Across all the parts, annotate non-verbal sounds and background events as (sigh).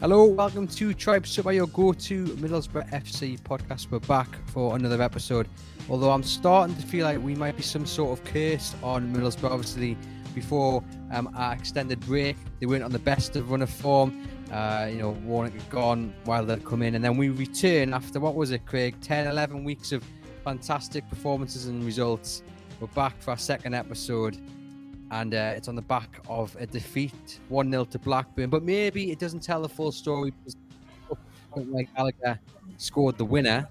Hello, welcome to Tribe Super, your go-to Middlesbrough FC podcast. We're back for another episode. Although I'm starting to feel like we might be some sort of curse on Middlesbrough. Obviously, before um, our extended break, they weren't on the best of run of form. Uh, you know, Warnock had gone while they'd come in, and then we return after what was it, Craig? 10, 11 weeks of fantastic performances and results. We're back for our second episode and uh, it's on the back of a defeat 1 0 to Blackburn. But maybe it doesn't tell the full story because like Gallagher scored the winner.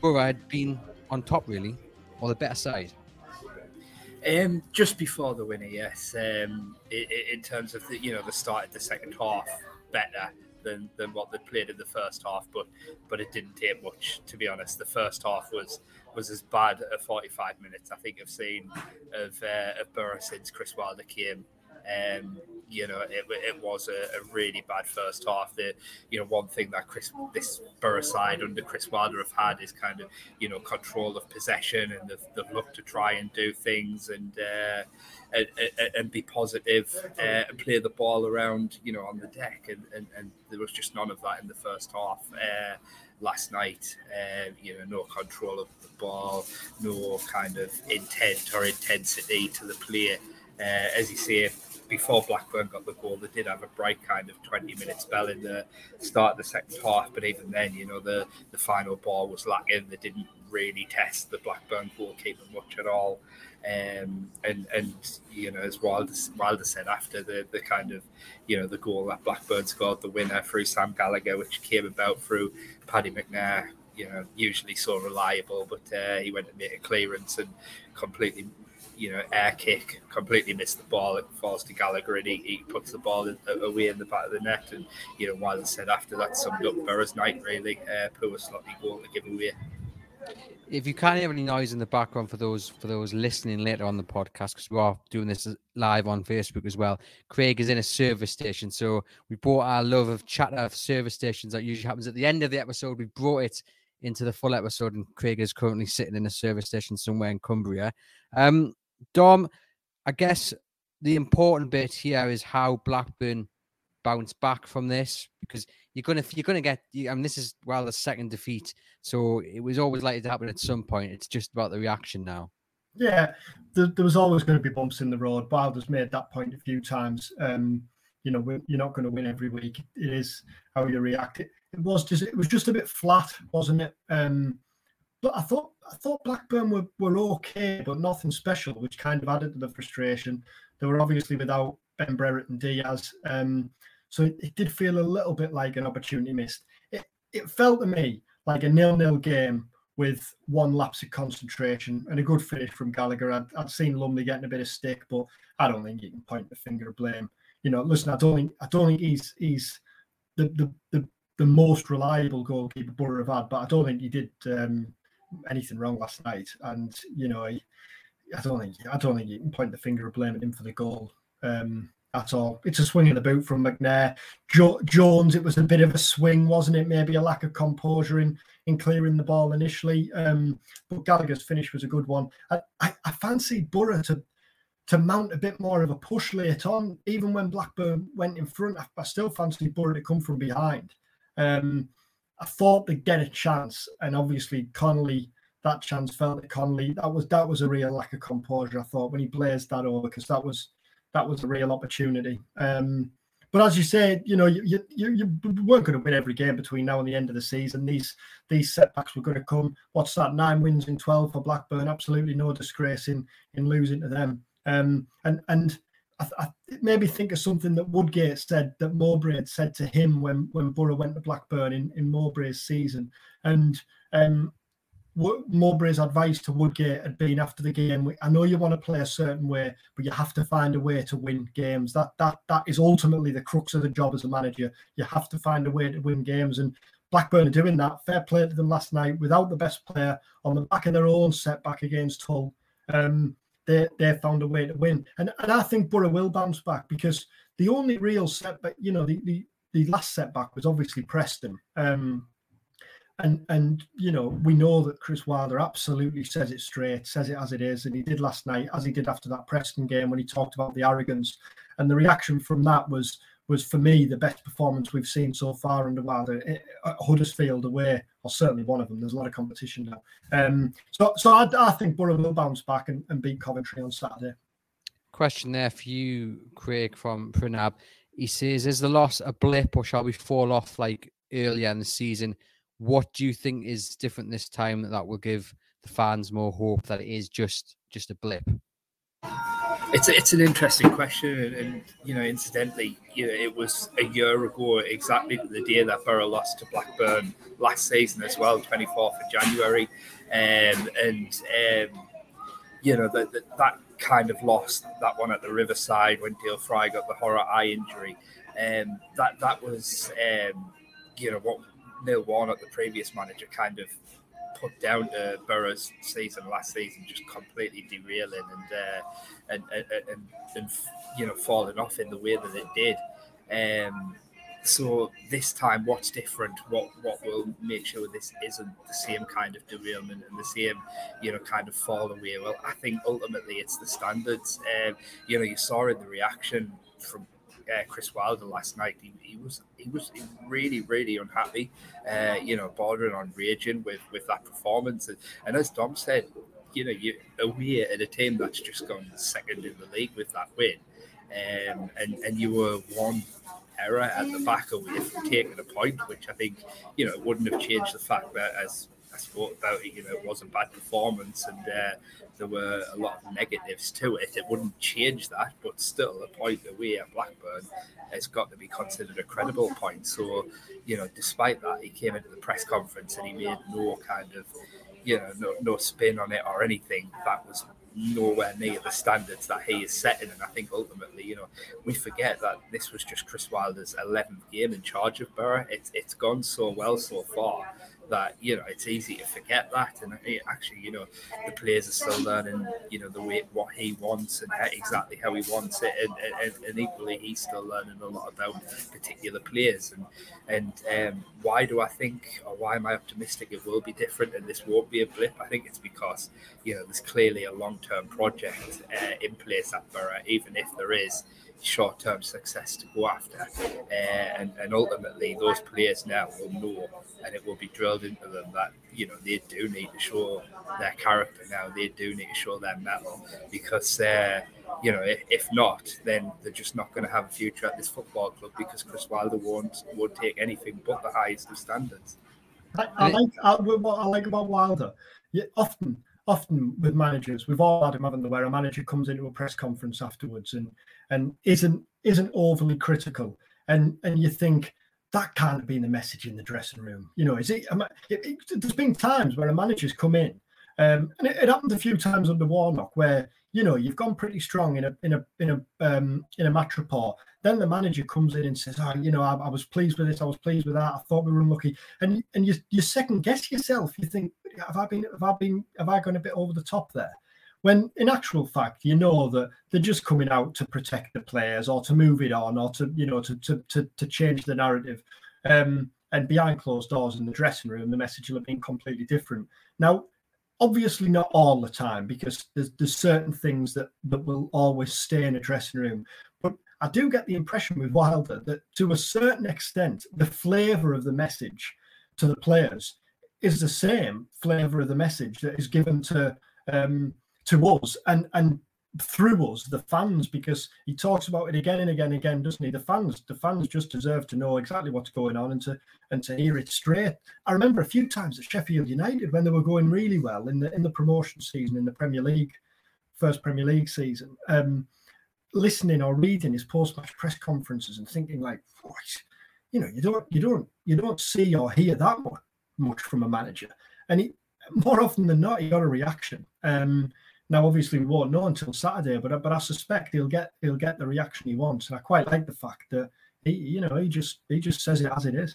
Borough had been on top, really, or the better side. Um, just before the winner, yes. Um, i i in terms of the you know the start of the second half, better than, than what they played in the first half, but but it didn't take much to be honest. The first half was was as bad at 45 minutes I think I've seen of uh, of Borough since Chris Wilder came. Um, you know, it, it was a, a, really bad first half. The you know one thing that Chris this Borough side under Chris Wilder have had is kind of you know control of possession and they've, they've looked to try and do things and uh, and, and, be positive uh, and play the ball around you know on the deck and, and, and there was just none of that in the first half. Uh, last night. Um, you know, no control of the ball, no kind of intent or intensity to the play. Uh, as you say, before Blackburn got the goal, they did have a bright kind of 20 minute spell in the start of the second half. But even then, you know, the, the final ball was lacking. They didn't really test the Blackburn goalkeeper much at all. Um, and and you know, as Wilder, Wilder said after the the kind of you know the goal that Blackburn scored, the winner through Sam Gallagher, which came about through Paddy McNair. You know, usually so reliable, but uh, he went and made a clearance and completely you know, air kick, completely missed the ball. It falls to Gallagher and he, he puts the ball in, away in the back of the net. And, you know, Wilder said after that summed up Borough's night, really. Uh, poor sloppy goal to give away. If you can't hear any noise in the background for those for those listening later on the podcast, because we are doing this live on Facebook as well. Craig is in a service station, so we brought our love of chatter of service stations that usually happens at the end of the episode. We brought it into the full episode, and Craig is currently sitting in a service station somewhere in Cumbria. Um, Dom, I guess the important bit here is how Blackburn bounce back from this because you're gonna you're gonna get. I mean, this is well the second defeat, so it was always likely to happen at some point. It's just about the reaction now. Yeah, there, there was always going to be bumps in the road. Wilder's made that point a few times. Um, you know, you're not going to win every week. It is how you react. It, it was just it was just a bit flat, wasn't it? Um, I thought I thought Blackburn were, were okay, but nothing special, which kind of added to the frustration. They were obviously without Ben Brereton and Diaz, um, so it, it, did feel a little bit like an opportunity missed. It it felt to me like a nil-nil game with one lapse of concentration and a good finish from Gallagher. I'd, I'd seen Lumley getting a bit of stick, but I don't think you can point the finger of blame. You know, listen, I don't think I don't think he's he's the the the, the most reliable goalkeeper Borough have had, but I don't think he did um, anything wrong last night. And you know, I, I don't think I don't think you can point the finger of blame him for the goal. Um, at all. It's a swing in the boot from McNair. Jo- Jones, it was a bit of a swing, wasn't it? Maybe a lack of composure in in clearing the ball initially. Um, but Gallagher's finish was a good one. I, I, I fancied Borough to to mount a bit more of a push late on. Even when Blackburn went in front, I, I still fancied Borough to come from behind. Um, I thought they'd get a chance, and obviously Connolly, that chance fell to Connolly. That was that was a real lack of composure. I thought when he blazed that over because that was that was a real opportunity. Um, but as you said, you know, you, you, you weren't going to win every game between now and the end of the season. These these setbacks were going to come. What's that? Nine wins in twelve for Blackburn. Absolutely no disgrace in in losing to them. Um, and and I, I, it made me think of something that Woodgate said that Mowbray had said to him when when Borough went to Blackburn in, in Mowbray's season. And um, Mowbray's advice to Woodgate had been after the game. I know you want to play a certain way, but you have to find a way to win games. That that that is ultimately the crux of the job as a manager. You have to find a way to win games, and Blackburn are doing that. Fair play to them last night without the best player on the back of their own setback against Hull. Um, they they found a way to win, and and I think Borough will bounce back because the only real setback, you know, the the, the last setback was obviously Preston. Um, and and you know we know that Chris Wilder absolutely says it straight, says it as it is, and he did last night, as he did after that Preston game when he talked about the arrogance, and the reaction from that was was for me the best performance we've seen so far under Wilder eh, at Huddersfield away, or certainly one of them. There's a lot of competition now, um, so so I, I think Borough will bounce back and, and beat Coventry on Saturday. Question there for you, Craig from Pranab. He says, "Is the loss a blip, or shall we fall off like earlier in the season?" What do you think is different this time that that will give the fans more hope that it is just just a blip? It's it's an interesting question, and, you know, incidentally, you know, it was a year ago exactly the day that Borough lost to Blackburn last season as well, twenty fourth of January, um, and um, you know that that kind of loss, that one at the Riverside when Dael Fry got the horror eye injury, um, that that was um, you know what Neil Warnock, the previous manager, kind of put down to Borough's season last season, just completely derailing and uh, and, and, and, and you know falling off in the way that it did. Um, so this time, what's different? What what will make sure this isn't the same kind of derailment and the same, you know, kind of fall away? Well, I think ultimately it's the standards. Um, you know, you saw in the reaction from uh, Chris Wilder last night. He, he was he was really really unhappy, uh, you know, bordering on raging with with that performance. And, and as Dom said, you know, you away at a team that's just gone second in the league with that win, um, and and you were one error at the back away from taking a point, which I think you know wouldn't have changed the fact that as I spoke about it, you know, it was a bad performance and uh, there were a lot of negatives to it. It wouldn't change that, but still, a point away at Blackburn has got to be considered a credible point. So, you know, despite that, he came into the press conference and he made no kind of, you know, no, no spin on it or anything. That was nowhere near the standards that he is setting. And I think ultimately, you know, we forget that this was just Chris Wilder's 11th game in charge of Borough. It's, it's gone so well so far that you know it's easy to forget that. And actually you know the players are still learning you know the way what he wants and how, exactly how he wants it. And, and, and, equally he's still learning a lot about particular players. And and um, why do I think or why am I optimistic it will be different and this won't be a blip? I think it's because you know there's clearly a long-term project uh, in place at Borough even if there is short term success to go after. Uh, and, and ultimately, those players now will know and it will be drilled into them that, you know, they do need to show their character now. They do need to show their mettle because, uh, you know, if, not, then they're just not going to have a future at this football club because Chris Wilder won't, won't take anything but the highest of standards. I, I like I, what I like about Wilder. Often often with managers, we've all had them, haven't we, where a manager comes into a press conference afterwards and and isn't isn't overly critical, and and you think that can't have been the message in the dressing room. You know, is it? it, it there's been times where a manager's come in, um, and it, it happened a few times under Warnock where you know you've gone pretty strong in a in a in a um, in a match report. Then the manager comes in and says, "Oh, you know, I, I, was pleased with this. I was pleased with that. I thought we were unlucky." And and you you second guess yourself. You think, "Have I been? Have I been? Have I gone a bit over the top there?" When in actual fact, you know that they're just coming out to protect the players or to move it on or to you know to to to, to change the narrative. Um, and behind closed doors in the dressing room, the message will have been completely different. Now, obviously not all the time because there's, there's certain things that, that will always stay in a dressing room. But I do get the impression with Wilder that to a certain extent, the flavour of the message to the players is the same flavour of the message that is given to um, to us and and through us, the fans, because he talks about it again and again and again, doesn't he? The fans, the fans just deserve to know exactly what's going on and to and to hear it straight. I remember a few times at Sheffield United when they were going really well in the in the promotion season in the Premier League, first Premier League season, um, listening or reading his post-match press conferences and thinking like, you know, you don't you don't you don't see or hear that much, much from a manager, and he more often than not, he got a reaction. Um, now, obviously, we won't know until Saturday, but but I suspect he'll get he'll get the reaction he wants, and I quite like the fact that he, you know, he just he just says it as it is.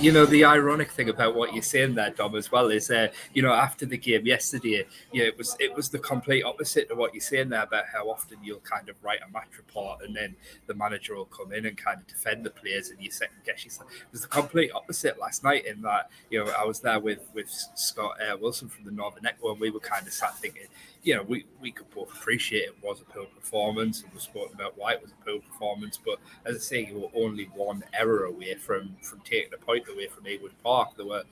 You know, the ironic thing about what you're saying there, Dom, as well, is uh, you know, after the game yesterday, yeah, it was it was the complete opposite of what you're saying there about how often you'll kind of write a match report and then the manager will come in and kind of defend the players and you second guess yourself. It was the complete opposite last night in that, you know, I was there with with Scott uh, Wilson from the Northern Echo and we were kind of sat thinking, you know, we, we could both appreciate it was a poor performance and we've spoken about why it was a poor performance. But as I say, you were only one error away from from taking a point away from Ewood Park. There were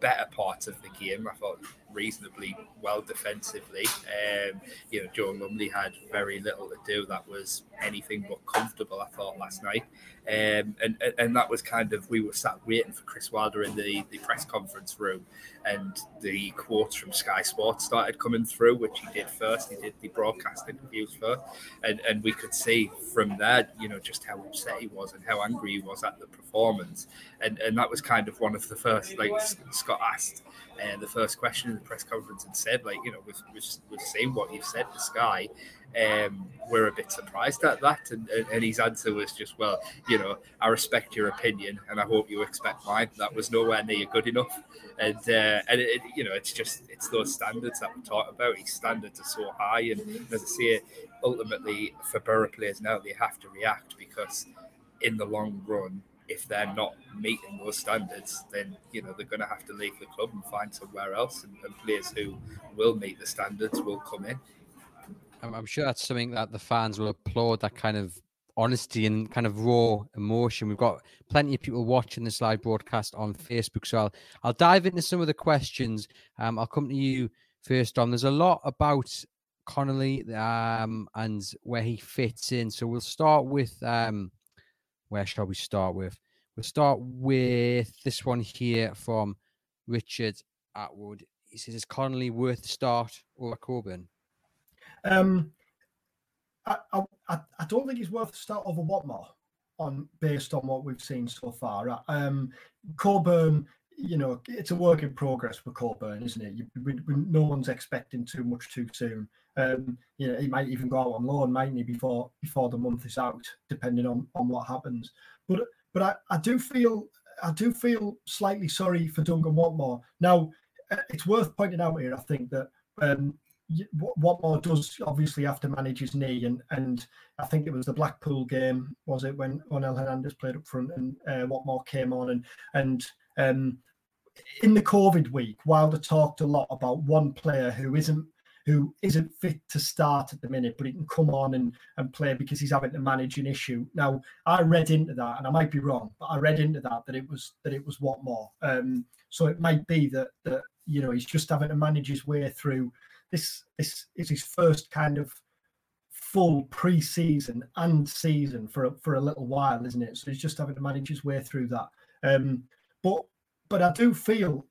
better parts of the game. I thought reasonably well defensively. Um, you know, Joe Lumley had very little to do. That was anything but comfortable. I thought last night, um, and and that was kind of we were sat waiting for Chris Wilder in the the press conference room, and the quotes from Sky Sports started coming through, which he did first. He did the broadcast interviews first, and and we could see from there, you know, just how upset he was and how angry he was at the performance, and and that was kind of one of the first like Scott asked uh, the first question the press conference and said, like, you know, we've, we've, we've seen what you've said to Sky. Um, we're a bit surprised at that. And, and, his answer was just, well, you know, I respect your opinion and I hope you expect mine. That was nowhere near good enough. And, uh, and it, you know, it's just, it's those standards that we talk about. His standards are so high. And as I say, ultimately, for Borough players now, they have to react because in the long run, if they're not meeting those standards, then you know they're going to have to leave the club and find somewhere else. And, and players who will meet the standards will come in. I'm sure that's something that the fans will applaud. That kind of honesty and kind of raw emotion. We've got plenty of people watching this live broadcast on Facebook, so I'll, I'll dive into some of the questions. Um, I'll come to you first, Dom. There's a lot about Connolly um, and where he fits in. So we'll start with um, where shall we start with? We'll start with this one here from Richard Atwood. He says, "Is Connolly worth the start or Coburn?" Um, I, I, I don't think he's worth the start over Watmore on based on what we've seen so far. Um, Coburn, you know, it's a work in progress for Coburn, isn't it? You, we, we, no one's expecting too much too soon. Um, you know, he might even go out on loan, mightn't he, before before the month is out, depending on on what happens. But but I, I do feel I do feel slightly sorry for Duncan Watmore. Now, uh, it's worth pointing out here, I think that um, Watmore does obviously have to manage his knee, and and I think it was the Blackpool game, was it when Onel Hernandez played up front and uh, Watmore came on, and and um, in the COVID week, Wilder talked a lot about one player who isn't who isn't fit to start at the minute, but he can come on and, and play because he's having to manage an issue. Now, I read into that, and I might be wrong, but I read into that that it was that it was Watmore. Um, so it might be that that you know he's just having to manage his way through. This this is his first kind of full pre-season and season for a, for a little while, isn't it? So he's just having to manage his way through that. Um, but but I do feel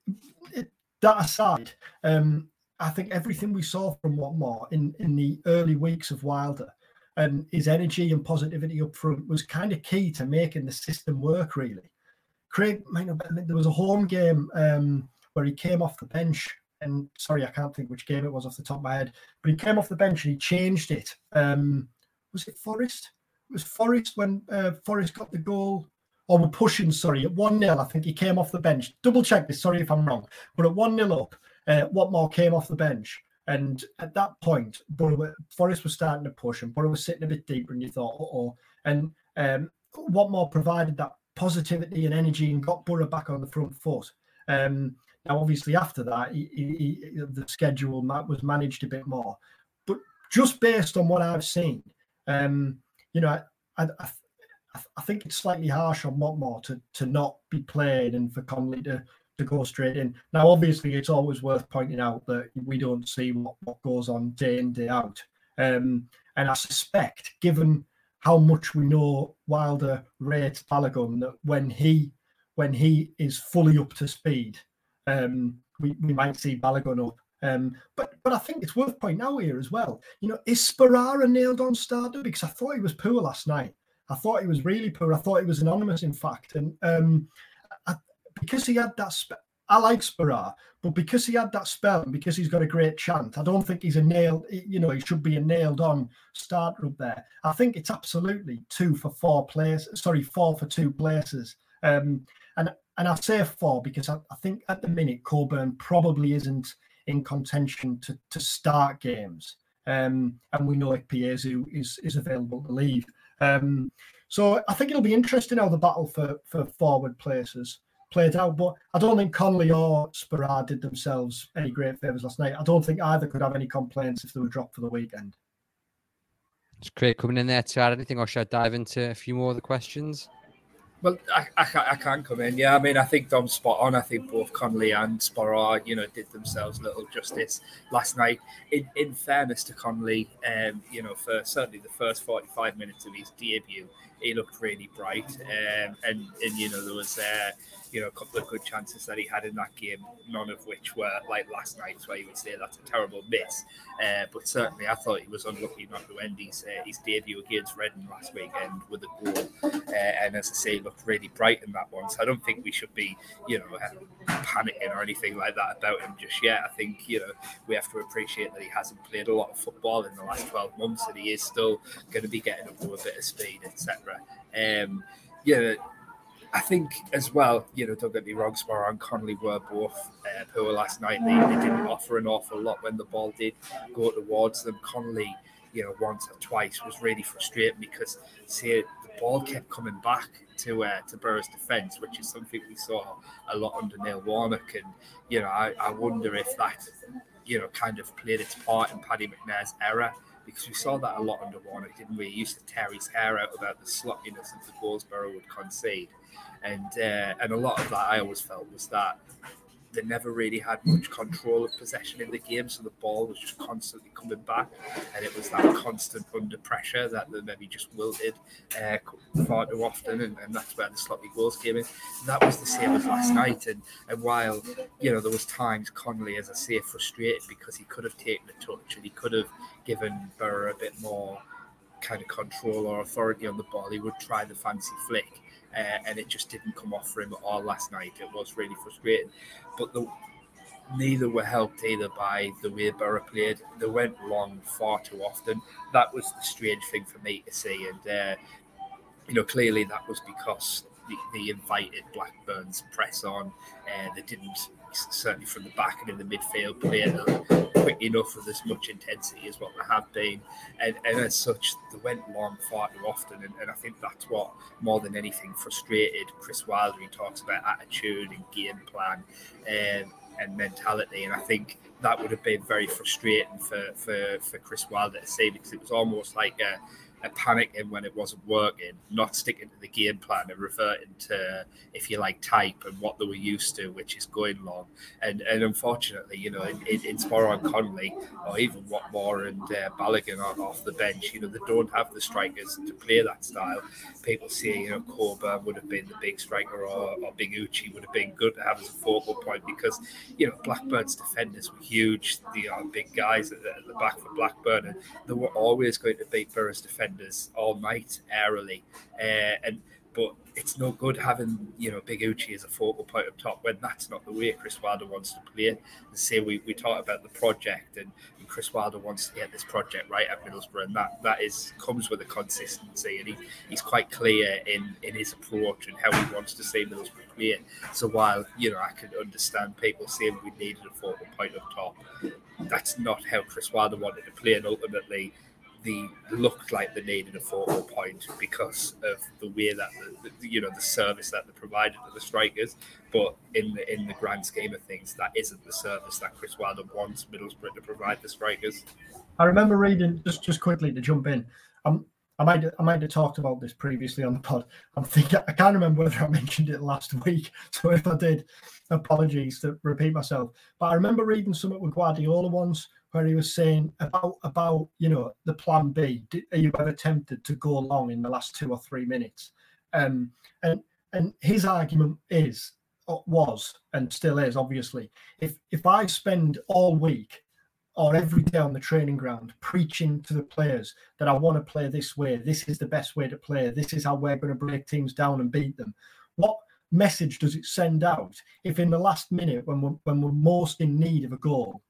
it, that aside, um, I think everything we saw from Watmore in, in the early weeks of Wilder and his energy and positivity up front was kind of key to making the system work, really. Craig there was a home game um, where he came off the bench, and sorry, I can't think which game it was off the top of my head, but he came off the bench and he changed it. Um, was it Forest? It was Forest when uh, Forest got the goal or were pushing, sorry, at 1 0. I think he came off the bench. Double check this, sorry if I'm wrong. But at 1 0 up, uh, Watmore came off the bench. And at that point, Borough, Forest was starting to push, and Borough was sitting a bit deeper, and you thought, oh, and um, Watmore provided that positivity and energy and got Borough back on the front foot. Um, now, obviously, after that, he, he, he, the schedule was managed a bit more. But just based on what I've seen, um, you know, I, I, I, think it's slightly harsh on Watmore to to not be played and for Connolly to to go straight in. Now, obviously, it's always worth pointing out that we don't see what, what goes on day in, day out. Um, and I suspect, given how much we know Wilder rates Balogun, that when he when he is fully up to speed, um, we, we might see Balogun up. Um, but but I think it's worth pointing out here as well. You know, is Sporar nailed on starter? Because I thought he was poor last night. I thought he was really poor. I thought he was anonymous, in fact. And um, because he had that spe- I like Sporar, but because he had that spell and because he's got a great chant, I don't think he's a nailed. You know, he should be a nailed on starter up there. I think it's absolutely two for four places. Sorry, four for two places. Um, and and I say four because I, I think at the minute Coburn probably isn't in contention to to start games. Um, and we know Ikpeazu is is available to leave. Um, so I think it'll be interesting how the battle for for forward places played out. But I don't think Connolly or Sporar did themselves any great favours last night. I don't think either could have any complaints if they were dropped for the weekend. It's great coming in there to add anything, or should I dive into a few more of the questions? Well, I, I, can, I can come in. Yeah, I mean, I think Dom's spot on. I think both Connolly and Sporar, you know, did themselves little justice last night. In, in fairness to Connolly, um, you know, for certainly the first 45 minutes of his debut, he looked really bright. Um, and, and, you know, there was, uh, you know, a couple of good chances that he had in that game, none of which were like last night's, where you would say that's a terrible miss. Uh, but certainly, I thought he was unlucky not to end his, uh, his debut against Reading last weekend with a goal. Uh, and as I say, looked really bright in that one. So I don't think we should be, you know, panicking or anything like that about him just yet. I think, you know, we have to appreciate that he hasn't played a lot of football in the last 12 months and he is still going to be getting up to a bit of speed, etc. Um, yeah, I think as well, you know, don't get me wrong, Sporar and Connolly were both uh, poor last night. They, they, didn't offer an awful lot when the ball did go towards them. Connolly, you know, once or twice was really frustrating because see the ball kept coming back to uh, to Boro's defence, which is something we saw a lot under Neil Warnock. And you know, I, I wonder if that you know kind of played its part in Paddy McNair's error because we saw that a lot under Warnock, didn't we? He used to tear his hair out about the sloppiness of the goals Boro would concede and uh, and a lot of that I always felt was that they never really had much control of possession in the game, so the ball was just constantly coming back, and it was that constant under pressure that they maybe just wilted uh, far too often, and, and, that's where the sloppy goals came in. And that was the same as last night, and and while you know there was times Connolly, as I say, frustrated because he could have taken a touch and he could have given Boro a bit more kind of control or authority on the ball, he would try the fancy flick uh, and it just didn't come off for him at all last night. It was really frustrating. But the, neither were helped either by the way Boro played. They went long far too often. That was the strange thing for me to see. And, uh, you know, clearly that was because they, invited Blackburn's press on. Uh, they didn't, certainly from the back and in the midfield, playing play quick enough with as much intensity as what they have been. And, and as such, they went long far too often. And, and I think that's what, more than anything, frustrated Chris Wilder. He talks about attitude and game plan um, and mentality. And I think that would have been very frustrating for, for, for Chris Wilder to say because it was almost like a a panicking when it wasn't working, not sticking to the game plan and reverting to, if you like, type and what they were used to, which is going long. And and unfortunately, you know, in, in Sporar and Connolly, or even Watmore and uh, Balogun are off the bench, you know, they don't have the strikers to play that style. People say, you know, Coburn would have been the big striker or, or Big Uche would have been good to have as a focal point because, you know, Blackburn's defenders were huge. They are big guys at the, at the back for Blackburn, and they were always going to beat Boro's defenders defenders all night airily, uh, and but it's no good having you know Big Uche as a focal point up top when that's not the way Chris Wilder wants to play. The say we, we talk about the project and, and, Chris Wilder wants to get this project right at Middlesbrough, and that that is comes with a consistency, and he, he's quite clear in in his approach and how he wants to see Middlesbrough play. So while you know I can understand people saying we needed a focal point up top, that's not how Chris Wilder wanted to play, and ultimately they looked like they needed a focal point because of the way that the, the, you know the service that they provided to the strikers. But in the in the grand scheme of things, that isn't the service that Chris Wilder wants Middlesbrough to provide the strikers. I remember reading just just quickly to jump in. Um, I might I might have talked about this previously on the pod. I'm thinking I can't remember whether I (laughs) mentioned it last week. So if I did, apologies to repeat myself. But I remember reading something with Guardiola once where he was saying about about you know the plan B. Are you ever tempted to go long in the last two or three minutes? Um, and and his argument is uh, was and still is obviously if if I spend all week or every day on the training ground preaching to the players that I want to play this way, this is the best way to play, this is how we're going to break teams down and beat them. What message does it send out if in the last minute when we're when we're most in need of a goal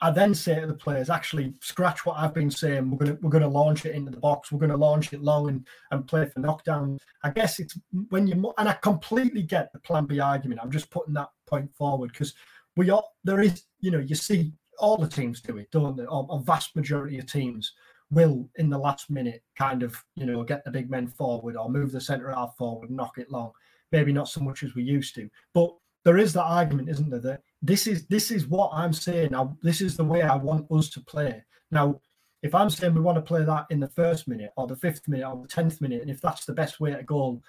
I then say to the players, actually scratch what I've been saying. We're gonna we're gonna launch it into the box. We're gonna launch it long and, and play for knockdown. I guess it's when you and I completely get the plan B argument. I'm just putting that point forward because we are there is you know you see all the teams do it, don't they? a vast majority of teams will in the last minute kind of you know get the big men forward or move the centre half forward, knock it long. Maybe not so much as we used to, but there is that argument, isn't there? That this is this is what I'm saying. Now, this is the way I want us to play. Now, if I'm saying we want to play that in the first minute or the fifth minute or the tenth minute, and if that's the best way to go,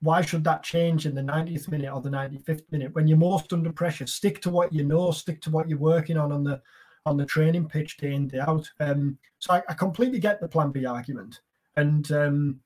why should that change in the 90th minute or the 95th minute when you're most under pressure? Stick to what you know, stick to what you're working on on the on the training pitch day in day out. Um, so I, I completely get the plan B argument, and um,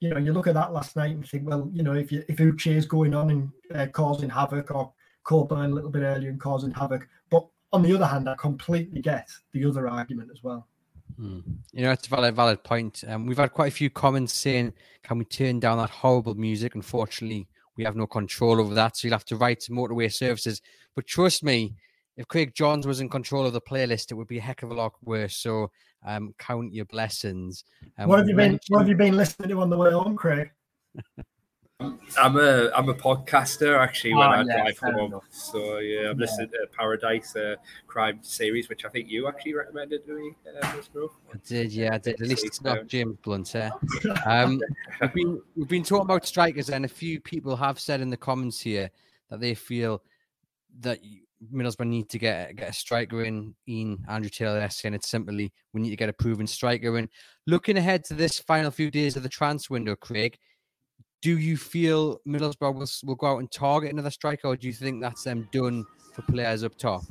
you know, you look at that last night and think, well, you know, if you if Uche is going on and uh, causing havoc or Coburn a little bit earlier and causing havoc. But on the other hand, I completely get the other argument as well. Hmm. You know, it's a valid, valid point. Um, we've had quite a few comments saying, "Can we turn down that horrible music?" Unfortunately, we have no control over that, so you'll have to write to motorway services. But trust me, if Craig Johns was in control of the playlist, it would be a heck of a lot worse. So, um, count your blessings. Um, what have you been? What have you been listening to on the way home, Craig? (laughs) I'm a I'm a podcaster actually when oh, I yeah, drive home. Enough. So yeah, I've yeah. listening to Paradise uh, crime series, which I think you actually recommended to me. Uh, I did, yeah, I did. At least it's not James Blunt. Eh? Um, we've been we've been talking about strikers, and a few people have said in the comments here that they feel that Middlesbrough need to get get a striker in. Ian Andrew Taylor saying it's simply we need to get a proven striker in. Looking ahead to this final few days of the transfer window, Craig do you feel Middlesbrough will, will go out and target another striker, or do you think that's them done for players up top?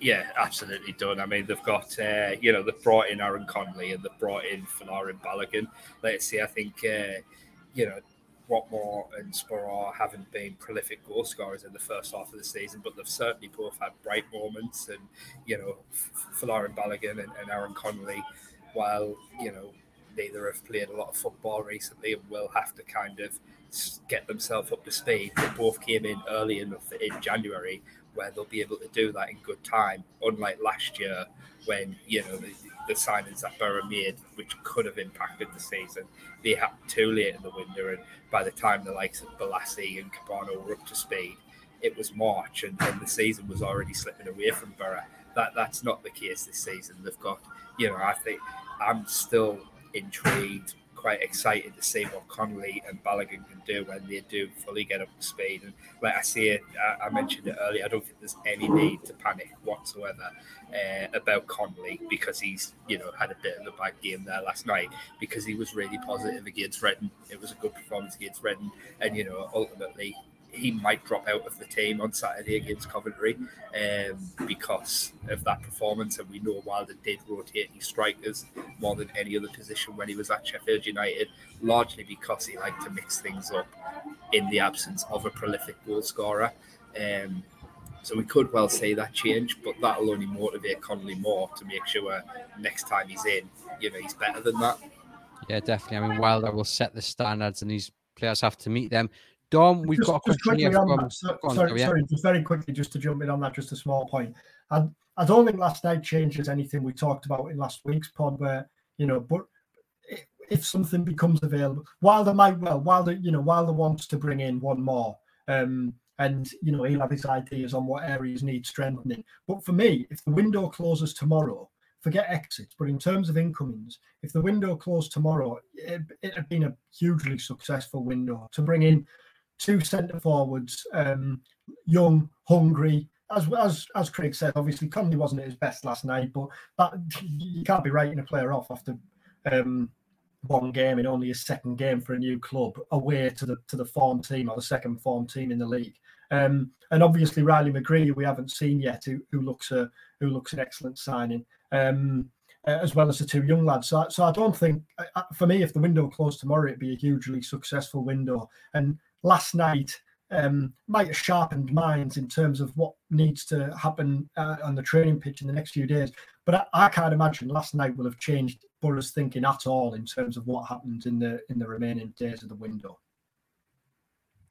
Yeah, absolutely done. I mean, they've got, uh, you know, they've brought in Aaron Connolly and they've brought in Folarin Balogun. Let's see, I think, uh, you know, Watmore and Sporar haven't been prolific goal scorers in the first half of the season, but they've certainly both had bright moments. And, you know, Folarin Balogun and, and Aaron Connolly, while, you know, neither have played a lot of football recently and will have to kind of get themselves up to speed. They both came in early enough in January where they'll be able to do that in good time, unlike last year when, you know, the, the signings that Boro made, which could have impacted the season, they happened too late in the winter. And by the time the likes of Bolasie and Kebano were up to speed, it was March and, and the season was already slipping away from Boro. That that's not the case this season. They've got, you know, I think I'm still intrigued, quite excited to see what Connolly and Balogun can do when they do fully get up to speed. And like I see I, I mentioned it earlier. I don't think there's any need to panic whatsoever uh, about Connolly because he's you know had a bit of a bad game there last night because he was really positive against Reading. It was a good performance against Reading, and you know ultimately he might drop out of the team on Saturday against Coventry um, because of that performance. And we know Wilder did rotate his strikers more than any other position when he was at Sheffield United, largely because he liked to mix things up in the absence of a prolific goal scorer. Um, so we could well see that change, but that'll only motivate Connolly more to make sure next time he's in, you know, he's better than that. Yeah, definitely. I mean, Wilder will set the standards, and these players have to meet them. Dom, we've just, got a question here from... on, sorry, sorry, just very quickly, just to jump in on that, just a small point. I, I don't think last night changes anything we talked about in last week's pod, where you know, but if something becomes available, Wilder might well, Wilder, you know, Wilder wants to bring in one more, um, and you know, he'll have his ideas on what areas need strengthening. But for me, if the window closes tomorrow, forget exits, but in terms of incomings, if the window closed tomorrow, it, it had been a hugely successful window to bring in two centre forwards, um, young, hungry. As as as Craig said, obviously Connolly wasn't at his best last night, but that you can't be writing a player off after um, one game in only his second game for a new club away to the to the form team or the second form team in the league. Um, and obviously Riley McGree, we haven't seen yet, who, who looks a who looks an excellent signing. Um, uh, as well as the two young lads. So, so I don't think, uh, for me, if the window closed tomorrow, it'd be a hugely successful window. And last night um, might have sharpened minds in terms of what needs to happen uh, on the training pitch in the next few days. But I, I, can't imagine last night will have changed Boro's thinking at all in terms of what happens in the in the remaining days of the window.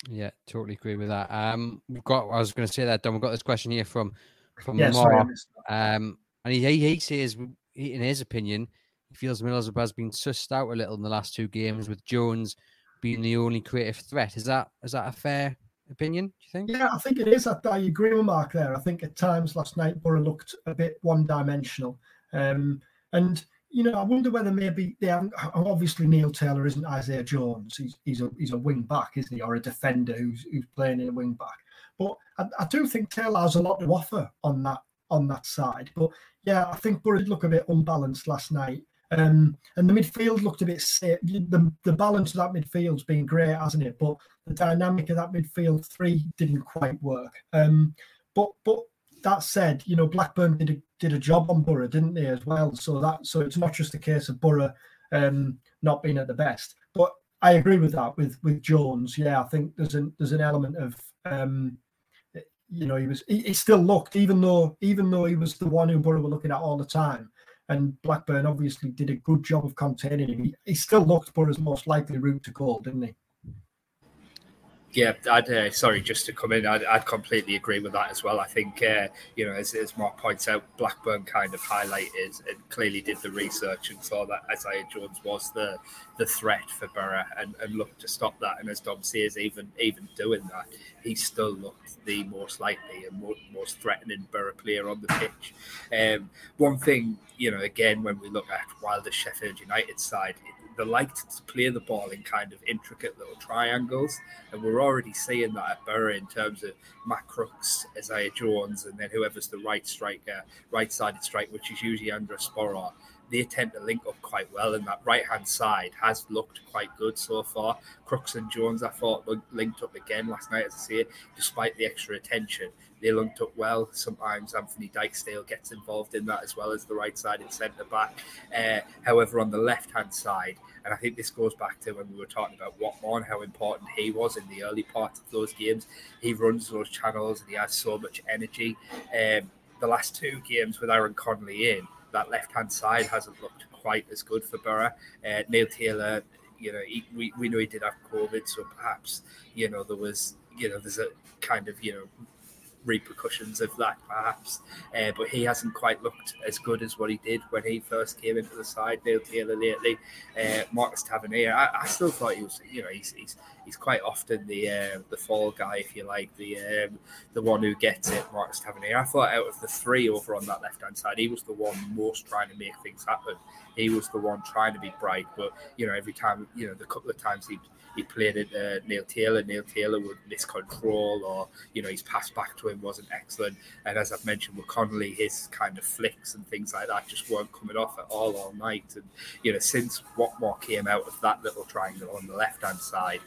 Yeah, totally agree with that. Um, we've got. I was going to say that. Don. We've got this question here from from Yeah, sorry. Um, and he, he says, he- in his opinion, he feels Middlesbrough has been sussed out a little in the last two games, with Jones being the only creative threat. Is that is that a fair opinion? Do you think? Yeah, I think it is. I, I agree with Mark there. I think at times last night Borough looked a bit one-dimensional, um, and you know I wonder whether maybe they haven't. Obviously, Neil Taylor isn't Isaiah Jones. He's he's a he's a wing back, isn't he, or a defender who's who's playing in a wing back. But I, I do think Taylor has a lot to offer on that on that side. But yeah, I think Borough look a bit unbalanced last night. Um, and the midfield looked a bit safe. The, the balance of that midfield's been great, hasn't it? But the dynamic of that midfield three didn't quite work. Um, but but that said, you know Blackburn did a, did a job on Borough, didn't they as well? So that so it's not just a case of Borough um, not being at the best. But I agree with that with with Jones. Yeah, I think there's an there's an element of um, you know he was he, he still looked even though even though he was the one who Borough were looking at all the time. And Blackburn obviously did a good job of containing him. He, he still looked Borough's most likely route to goal, didn't he? Yeah, I'd uh, sorry just to come in. I'd, I'd completely agree with that as well. I think uh, you know, as, as Mark points out, Blackburn kind of highlighted and clearly did the research and saw that Isaiah Jones was the the threat for Borough and, and looked to stop that. And as Dom says, even even doing that, he still looked the most likely and more, most threatening Borough player on the pitch. Um, one thing, you know, again when we look at Wilder Sheffield United side. They liked to play the ball in kind of intricate little triangles, and we're already seeing that at Borough in terms of Matt Crooks, Isaiah Jones, and then whoever's the right striker, right-sided strike, which is usually under a Sporar. They tend to link up quite well, and that right-hand side has looked quite good so far. Crooks and Jones, I thought, linked up again last night, as I say, despite the extra attention. They linked up well. Sometimes Anthony Dijksteel gets involved in that as well as the right-sided centre back. Uh, however, on the left-hand side, and I think this goes back to when we were talking about Watmore and how important he was in the early part of those games. He runs those channels and he has so much energy. Um, the last two games with Aaron Connolly in, that left hand side hasn't looked quite as good for Borough. Uh, Neil Taylor, you know, he, we, we know he did have COVID, so perhaps, you know, there was, you know, there's a kind of, you know, repercussions of that perhaps. Uh, but he hasn't quite looked as good as what he did when he first came into the side Neil Taylor lately uh, Marcus Tavernier. I, I still thought he was you know he's he's, he's quite often the uh, the fall guy if you like the um, the one who gets it Marcus Tavernier. I thought out of the three over on that left hand side he was the one most trying to make things happen. He was the one trying to be bright but you know every time you know the couple of times he he played it uh, Neil Taylor. Neil Taylor would miss control, or you know his pass back to him wasn't excellent. And as I've mentioned with Connolly, his kind of flicks and things like that just weren't coming off at all all night. And you know since Watmore came out of that little triangle on the left hand side.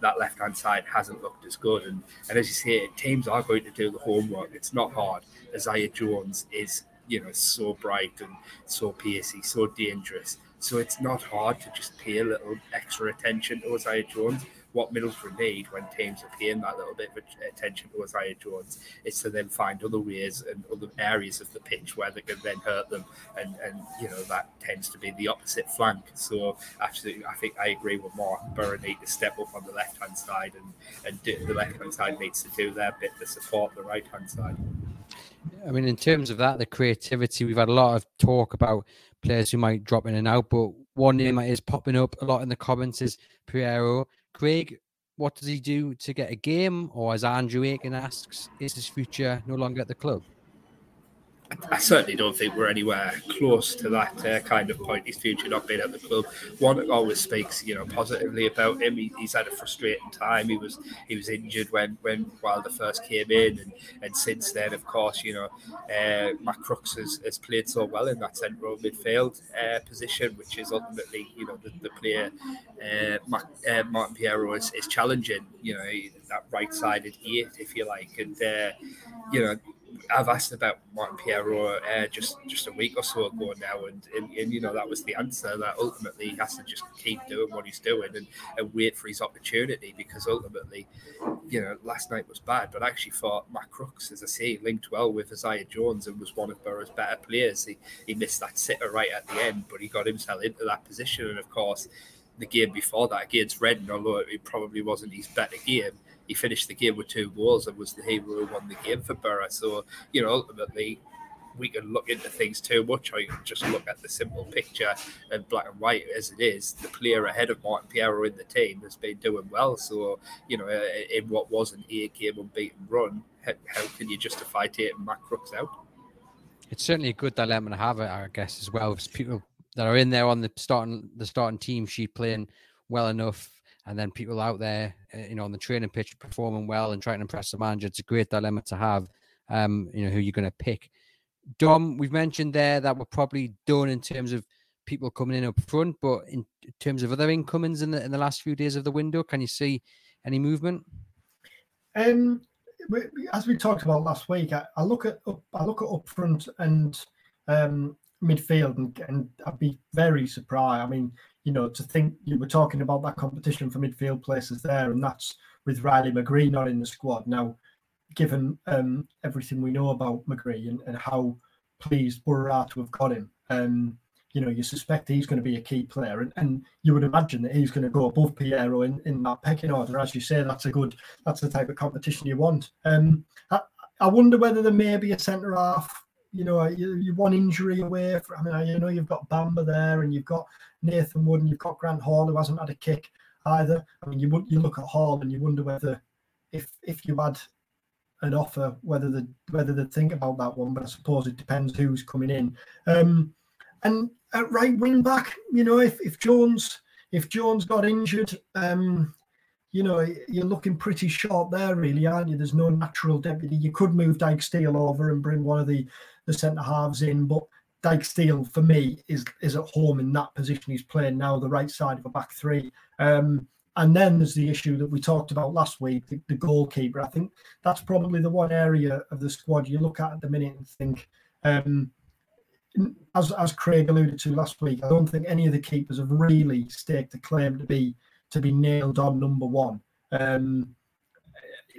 That left hand side hasn't looked as good, and, and as you say, teams are going to do the homework. It's not hard. Isaiah Jones is, you know, so bright and so piercy, so dangerous. So it's not hard to just pay a little extra attention to Isaiah Jones. What Middlesbrough need when teams are paying that little bit of attention to Isaiah Jones is to then find other ways and other areas of the pitch where they can then hurt them, and and you know that tends to be the opposite flank. So absolutely, I think I agree with Mark. Borough need to step up on the left hand side, and and do, the left hand side needs to do their bit to support the right hand side. I mean, in terms of that, the creativity, we've had a lot of talk about players who might drop in and out, but one name that is popping up a lot in the comments is Payero. Craig, what does he do to get a game? Or as Andrew Aiken asks, is his future no longer at the club? I certainly don't think we're anywhere close to that uh, kind of point. His future not being at the club. One always speaks, you know, positively about him. He, he's had a frustrating time. He was he was injured when when Wilder first came in, and, and since then, of course, you know, uh, Matt Crooks has, has played so well in that central midfield uh, position, which is ultimately, you know, the, the player uh, Mac, uh, Martin Payero is, is challenging. You know, that right-sided eight, if you like, and uh, you know. I've asked about Martin Payero uh, just just a week or so ago now, and, and, and you know that was the answer that ultimately he has to just keep doing what he's doing and, and wait for his opportunity because ultimately, you know, last night was bad, but I actually thought Matt Crooks, as I say, linked well with Isaiah Jones and was one of Borough's better players. He he missed that sitter right at the end, but he got himself into that position, and of course, the game before that against Reading, although it probably wasn't his better game he finished the game with two goals and was the hero who won the game for Borough. So you know, ultimately, we can look into things too much, can just look at the simple picture and black and white as it is. The player ahead of Martin Payero in the team has been doing well. So, you know, in what was an eight game unbeaten run, how, can you justify taking Matt Crooks out? It's certainly a good dilemma to have, I guess, as well. As people that are in there on the starting the starting team sheet playing well enough, and then people out there, uh, you know, on the training pitch performing well and trying to impress the manager. It's a great dilemma to have. Um, you know, who you're going to pick. Dom, we've mentioned there that we're probably done in terms of people coming in up front, but in terms of other incomings in the in the last few days of the window, can you see any movement? Um, as we talked about last week, I, I look at up, I look at up front and um, midfield, and, and I'd be very surprised. I mean, you know, to think you were talking about that competition for midfield places there, and that's with Riley McGree not in the squad now given um, everything we know about McGree and, and how pleased Borough are to have got him, um, you know, you suspect he's going to be a key player, and, and you would imagine that he's going to go above Payero in, in that pecking order. As you say, that's a good, that's the type of competition you want. Um, I, I wonder whether there may be a centre half. You know, you, you one injury away. From, I mean, you know, you've got Bamba there, and you've got Nathan Wood, and you've got Grant Hall, who hasn't had a kick either. I mean, you you look at Hall, and you wonder whether if if you had an offer whether the whether they think about that one, but I suppose it depends who's coming in. Um, and at right wing back, you know, if, if Jones if Jones got injured, um, you know, you're looking pretty short there, really, aren't you? There's no natural deputy. You could move Dijksteel over and bring one of the the centre halves in, but Dijksteel for me is is at home in that position he's playing now, the right side of a back three. Um, and then there's the issue that we talked about last week, the, the, goalkeeper. I think that's probably the one area of the squad you look at at the minute and think, um, as as Craig alluded to last week, I don't think any of the keepers have really staked a claim to be to be nailed on number one. Um,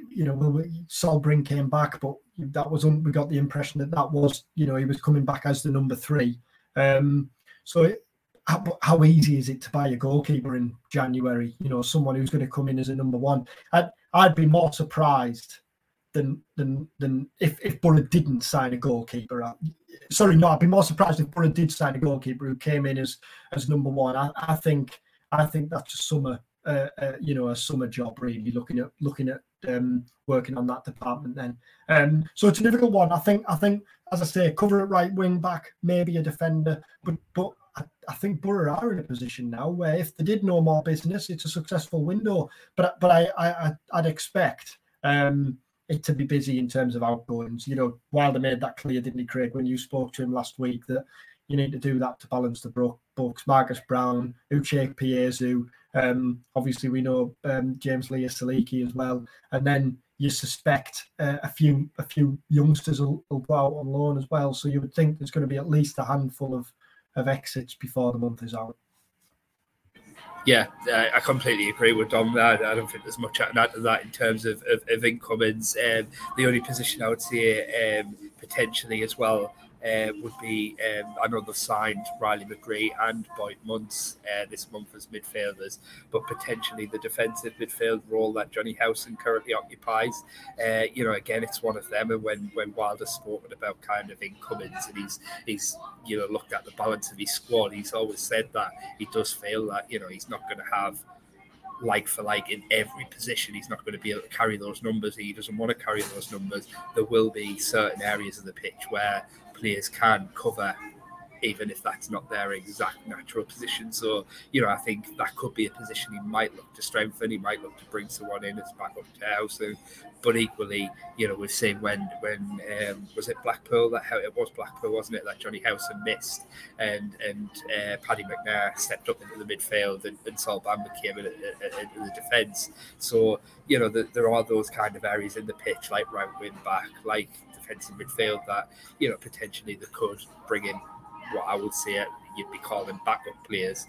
you know, Brynn came back, but that was we got the impression that that was you know he was coming back as the number three. Um, so it, how, how, easy is it to buy a goalkeeper in January? You know, someone who's going to come in as a number one. I'd, I'd be more surprised than than than if if Borough didn't sign a goalkeeper. Uh, sorry, no, I'd be more surprised if Borough did sign a goalkeeper who came in as as number one. I, I think I think that's a summer, uh, uh, you know, a summer job really. Looking at looking at um, working on that department then. Um, so it's a difficult one. I think I think as I say, cover at right wing back, maybe a defender, but but I, I, think Borough are in a position now where if they did no more business, it's a successful window. But but I, I I'd expect um, it to be busy in terms of outgoings. You know, Wilder made that clear, didn't he, Craig, when you spoke to him last week that you need to do that to balance the books. Marcus Browne, Uche Ikpeazu, um, obviously we know um, James Leah-Siliki as well, and then you suspect uh, a few a few youngsters will, will, go out on loan as well. So you would think there's going to be at least a handful of of exits before the month is out. Yeah, I completely agree with Dom. I, I don't think there's much add to that in terms of, of, of incomings. Um, the only position I would say um, potentially as well uh, would be um, they've signed Riley McGree and Boyd-Munce uh, this month as midfielders, but potentially the defensive midfield role that Jonny Howson currently occupies. Uh, you know, again, it's one of them. And when when Wilder's spoken about kind of incomings and he's he's you know looked at the balance of his squad, he's always said that he does feel that you know he's not going to have like for like in every position. He's not going to be able to carry those numbers. He doesn't want to carry those numbers. There will be certain areas of the pitch where players can cover even if that's not their exact natural position. So, you know, I think that could be a position he might look to strengthen. He might look to bring someone in as backup to Howson. But equally, you know, we've seen when when um, was it Blackpool that it was Blackpool, wasn't it, that Jonny Howson missed and and uh, Paddy McNair stepped up into the midfield and, and Sol Bamba came in, into the defence. So, you know, the, there are those kind of areas in the pitch like right wing back, like defensive midfield that you know potentially they could bring in what I would say you'd be calling backup players,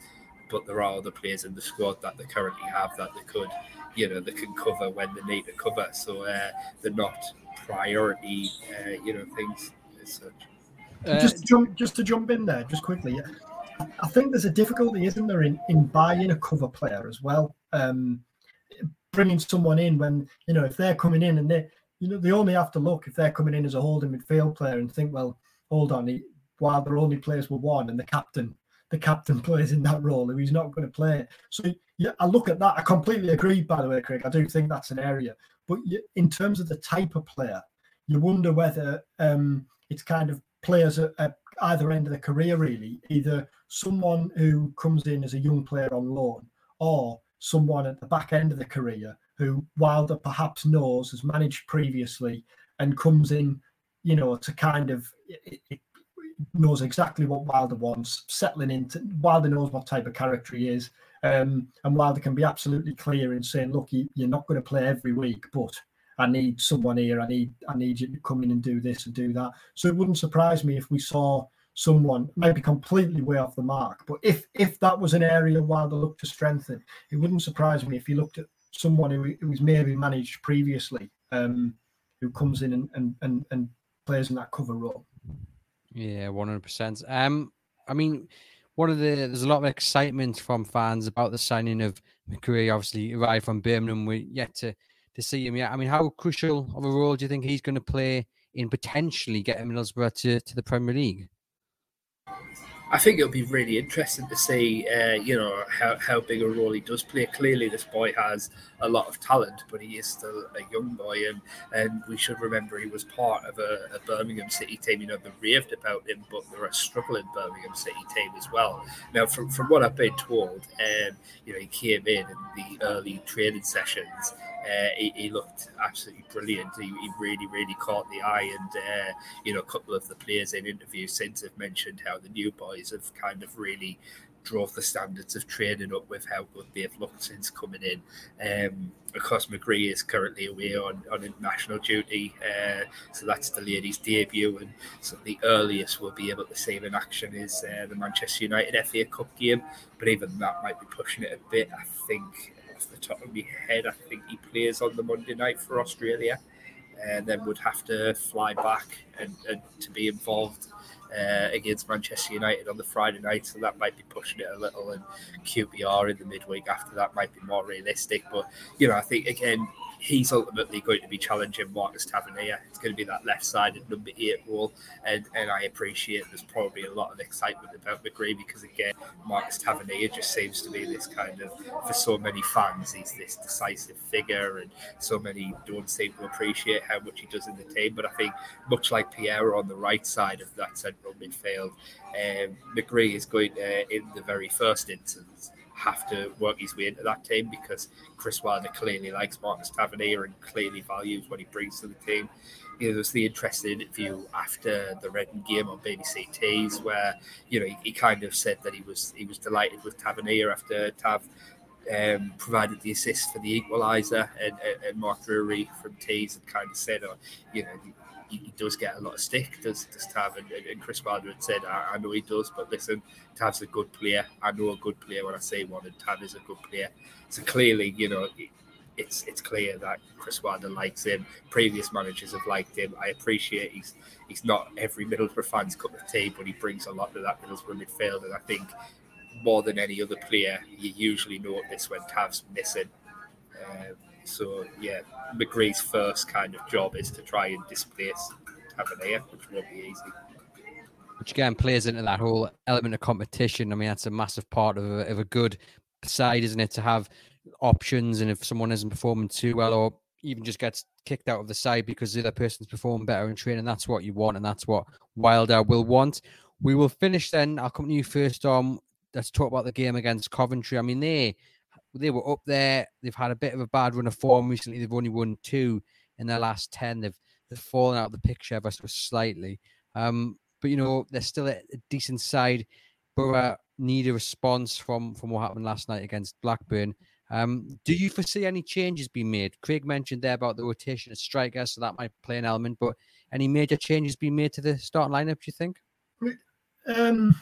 but there are other players in the squad that they currently have that they could, you know, they can cover when they need to cover. So uh, they're not priority, uh, you know, things as such. Uh, just to jump, just to jump in there, just quickly. I think there's a difficulty, isn't there, in, in buying a cover player as well. Um, bringing someone in when you know if they're coming in and they you know they only have to look if they're coming in as a holding midfield player and think well hold on he, while their only players were one and the captain the captain (laughs) plays in that role he's not going to play. So yeah I look at that I completely agree by the way Craig I do think that's an area. But in terms of the type of player you wonder whether um, it's kind of players at, at either end of the career really either someone who comes in as a young player on loan or someone at the back end of the career who Wilder perhaps knows has managed previously and comes in, you know, to kind of it, it knows exactly what Wilder wants, settling into Wilder knows what type of character he is. Um, and Wilder can be absolutely clear in saying, look, you, you're not going to play every week, but I need someone here. I need I need you to come in and do this and do that. So it wouldn't surprise me if we saw someone maybe completely way off the mark. But if if that was an area Wilder looked to strengthen, it wouldn't surprise me if he looked at someone who, was maybe managed previously, um, who comes in and, and, and, and plays in that cover role. Yeah, one hundred percent. Um, I mean, one of the there's a lot of excitement from fans about the signing of McGree. Obviously, arrived from Birmingham. We're yet to to see him yet. I mean, how crucial of a role do you think he's going to play in potentially getting Middlesbrough to, to the Premier League? I think it'll be really interesting to see, uh, you know, how, how big a role he does play. Clearly, this boy has a lot of talent, but he is still a young boy, and, and we should remember he was part of a, a Birmingham City team. You know, they raved about him, but they're a struggling Birmingham City team as well. Now, from, from what I've been told, um, you know, he came in in the early training sessions uh, he, he, looked absolutely brilliant. He, he, really, really caught the eye. And, uh, you know, a couple of the players in interviews since have mentioned how the new boys have kind of really drove the standards of training up with how good they've looked since coming in. Um, of course, McGree is currently away on, on international duty, uh, so that's the ladies' debut. And so the earliest we'll be able to see him in action is uh, the Manchester United FA Cup game, but even that might be pushing it a bit. I think off the top of my head, I think he plays on the Monday night for Australia, and then would have to fly back and, and to be involved uh, against Manchester United on the Friday night. So that might be pushing it a little, and QPR in the midweek after that might be more realistic. But you know, I think again he's ultimately going to be challenging Marcus Tavernier. It's going to be that left-sided number eight role, and and I appreciate there's probably a lot of excitement about McGree because again, Marcus Tavernier just seems to be this kind of for so many fans, he's this decisive figure, and so many don't seem to appreciate how much he does in the team. But I think much like Payero on the right side of that central midfield, um, McGree is going to, in the very first instance have to work his way into that team because Chris Wilder clearly likes Marcus Tavernier and clearly values what he brings to the team. You know, there's the interesting interview after the Reading game on BBC Tees where you know he, he, kind of said that he was he was delighted with Tavernier after Tav um, provided the assist for the equaliser, and, and, and Mark Drury from Tees had kind of said, oh, you know, he, does get a lot of stick, does, does Tav. And, and Chris Wilder had said, I, I, know he does, but listen, Tav's a good player. I know a good player when I say one, and Tav is a good player. So clearly, you know, it's it's clear that Chris Wilder likes him. Previous managers have liked him. I appreciate he's he's not every Middlesbrough fan's cup of tea, but he brings a lot to that Middlesbrough midfield, and I think more than any other player, you usually notice when Tav's missing. Um, so yeah, McGree's first kind of job is to try and displace Tavernier, which won't be easy. Which again plays into that whole element of competition. I mean, that's a massive part of a, of a good side, isn't it? To have options, and if someone isn't performing too well, or even just gets kicked out of the side because the other person's performing better in training, that's what you want, and that's what Wilder will want. We will finish then. I'll come to you first, Dom. Let's talk about the game against Coventry. I mean, they they were up there. They've had a bit of a bad run of form recently. They've only won two in their last ten. They've they've fallen out of the picture ever so slightly. Um, but you know they're still a, a decent side. Borough need a response from from what happened last night against Blackburn. Um, do you foresee any changes being made? Craig mentioned there about the rotation of strikers, so that might play an element. But any major changes being made to the starting lineup? Do you think? Um,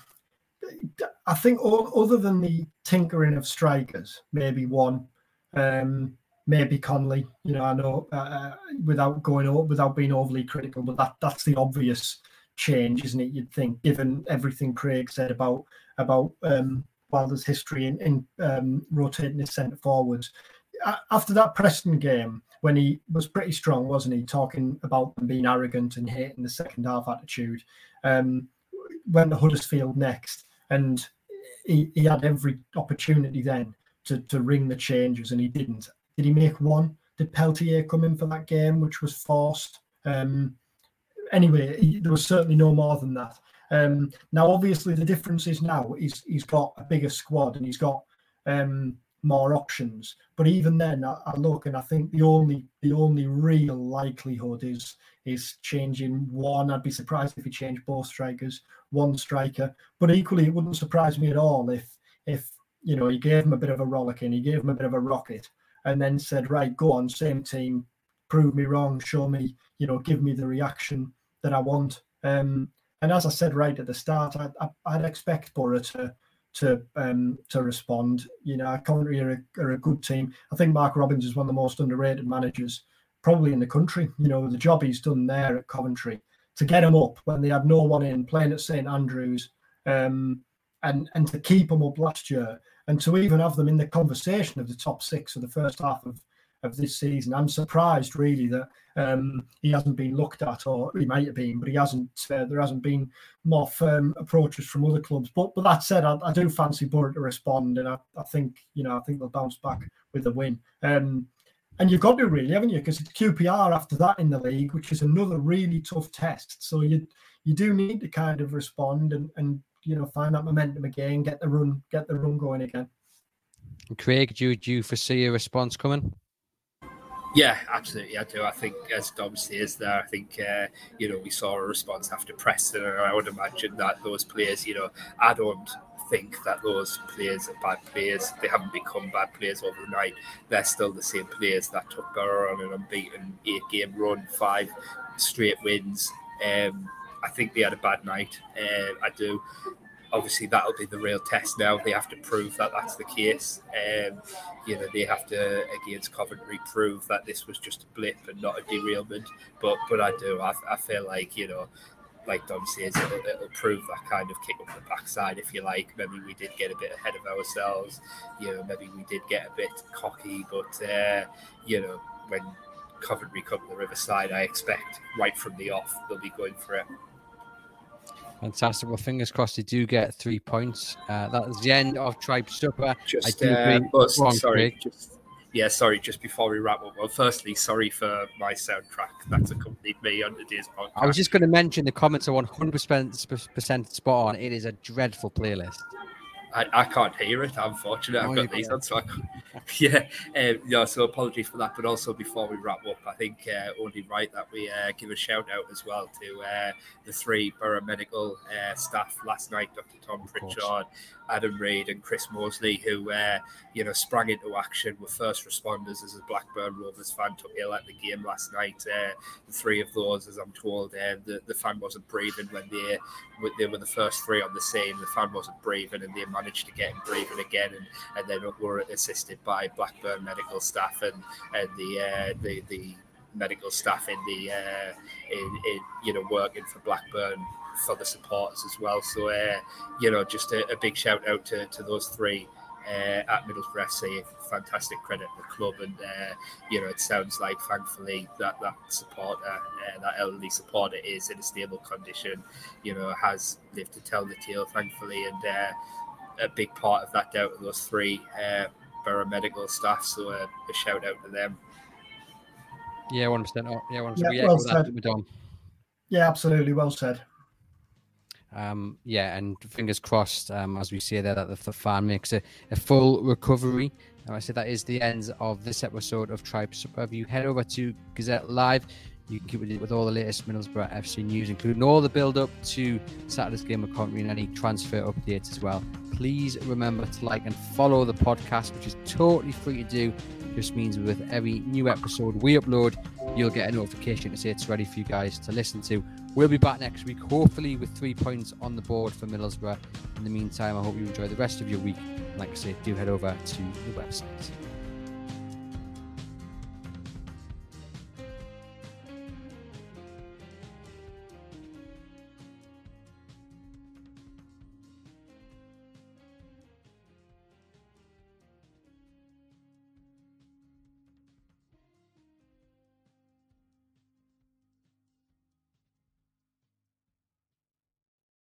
I think all, other than the tinkering of strikers, maybe one, um, maybe Connolly. You know, I know uh, uh without going without being overly critical, but that that's the obvious change, isn't it? You'd think, given everything Craig said about about um, Wilder's history in, in um, rotating his centre forwards. after that Preston game, when he was pretty strong, wasn't he? Talking about them being arrogant and hating the second half attitude. Um, to Huddersfield next, and he, he had every opportunity then to, to ring the changes, and he didn't. Did he make one? Did Peltier come in for that game, which was forced? Um, anyway, he, there was certainly no more than that. Um, now, obviously, the difference is now he's he's got a bigger squad and he's got um, more options. But even then, I, I, look and I think the only the only real likelihood is is changing one. I'd be surprised if he changed both strikers, one striker. But equally, it wouldn't surprise me at all if if you know he gave him a bit of a rollicking, he gave him a bit of a rocket, and then said, right, go on, same team, prove me wrong, show me, you know, give me the reaction that I want. Um, and as I said right at the start, I, I, would expect Boro to to um, to respond. You know, Coventry are a, are a good team. I think Mark Robins is one of the most underrated managers probably in the country. You know, the job he's done there at Coventry to get them up when they had no one in playing at St Andrews, um, and and to keep them up last year, and to even have them in the conversation of the top six of the first half of of this season. I'm surprised really that um, he hasn't been looked at, or he might have been, but he hasn't. Uh, there hasn't been more firm approaches from other clubs. But but that said, I, I do fancy Boro to respond, and I, I, think you know I think they'll bounce back with a win. Um, and you've got to really, haven't you? Because it's QPR after that in the league, which is another really tough test. So you you do need to kind of respond and and you know find that momentum again, get the run, get the run going again. Craig, do you, do you foresee a response coming? Yeah, absolutely. I do. I think, as Dom says there, I think, uh, you know, we saw a response after Preston, and I would imagine that those players, you know, I don't think that those players are bad players. They haven't become bad players overnight. They're still the same players that took Boro on an unbeaten eight game run, five straight wins. Um, I think they had a bad night. Uh, I do obviously that'll be the real test now. They have to prove that that's the case. Um, you know, they have to against Coventry prove that this was just a blip and not a derailment. But but I do. I, I feel like you know. Like Dom says, it'll, it'll prove that kind of kick up the backside, if you like. Maybe we did get a bit ahead of ourselves. You know, maybe we did get a bit cocky, but uh, you know, when Coventry come to the Riverside, I expect right from the off they'll be going for it. Fantastic. Well, fingers crossed they do get three points. Uh, that's the end of Tribe Supper. Just, I do uh, oh, sorry, just, yeah, sorry. Just before we wrap up, well, firstly, sorry for my soundtrack that's accompanied me on today's podcast. I was just going to mention the comments are 100% spot on. It is a dreadful playlist. I, I can't hear it. I'm fortunate. I've got these on, so I, (laughs) yeah, um, yeah. So apologies for that. But also before we wrap up, I think uh, only right that we uh, give a shout out as well to uh, the three Boro Medical uh, staff last night, Dr. Tom Pritchard, Adam Reid and Chris Mosley, who uh, you know sprang into action, were first responders as a Blackburn Rovers fan took ill at the game last night. Uh, the three of those, as I'm told, uh, the the fan wasn't breathing when they they were the first three on the scene. The fan wasn't breathing, and they managed to get him breathing again, and, and then were assisted by Blackburn medical staff and and the uh, the the medical staff in the uh, in, in you know working for Blackburn for the supporters as well. So, uh, you know, just a, a, big shout out to, to those three uh, at Middlesbrough FC. Fantastic credit to the club, and uh, you know, it sounds like thankfully that that supporter, uh, that elderly supporter, is in a stable condition. You know, has lived to tell the tale, thankfully, and uh, a big part of that down to those three uh, Boro medical staff. So, uh, a shout out to them. Yeah, one percent. Oh, yeah, one percent. Yeah, well said. Yeah, absolutely. Well said. Um, yeah, and fingers crossed, um, as we say there, that the, the fan makes a, a full recovery. And I say that is the end of this episode of Tribe Super. You head over to Gazette Live. You can keep it with all the latest Middlesbrough FC news, including all the build up to Saturday's game of Coventry and any transfer updates as well. Please remember to like and follow the podcast, which is totally free to do. Just means with every new episode we upload, you'll get a notification to say it's ready for you guys to listen to. We'll be back next week, hopefully with three points on the board for Middlesbrough. In the meantime, I hope you enjoy the rest of your week. Like I say, do head over to the website.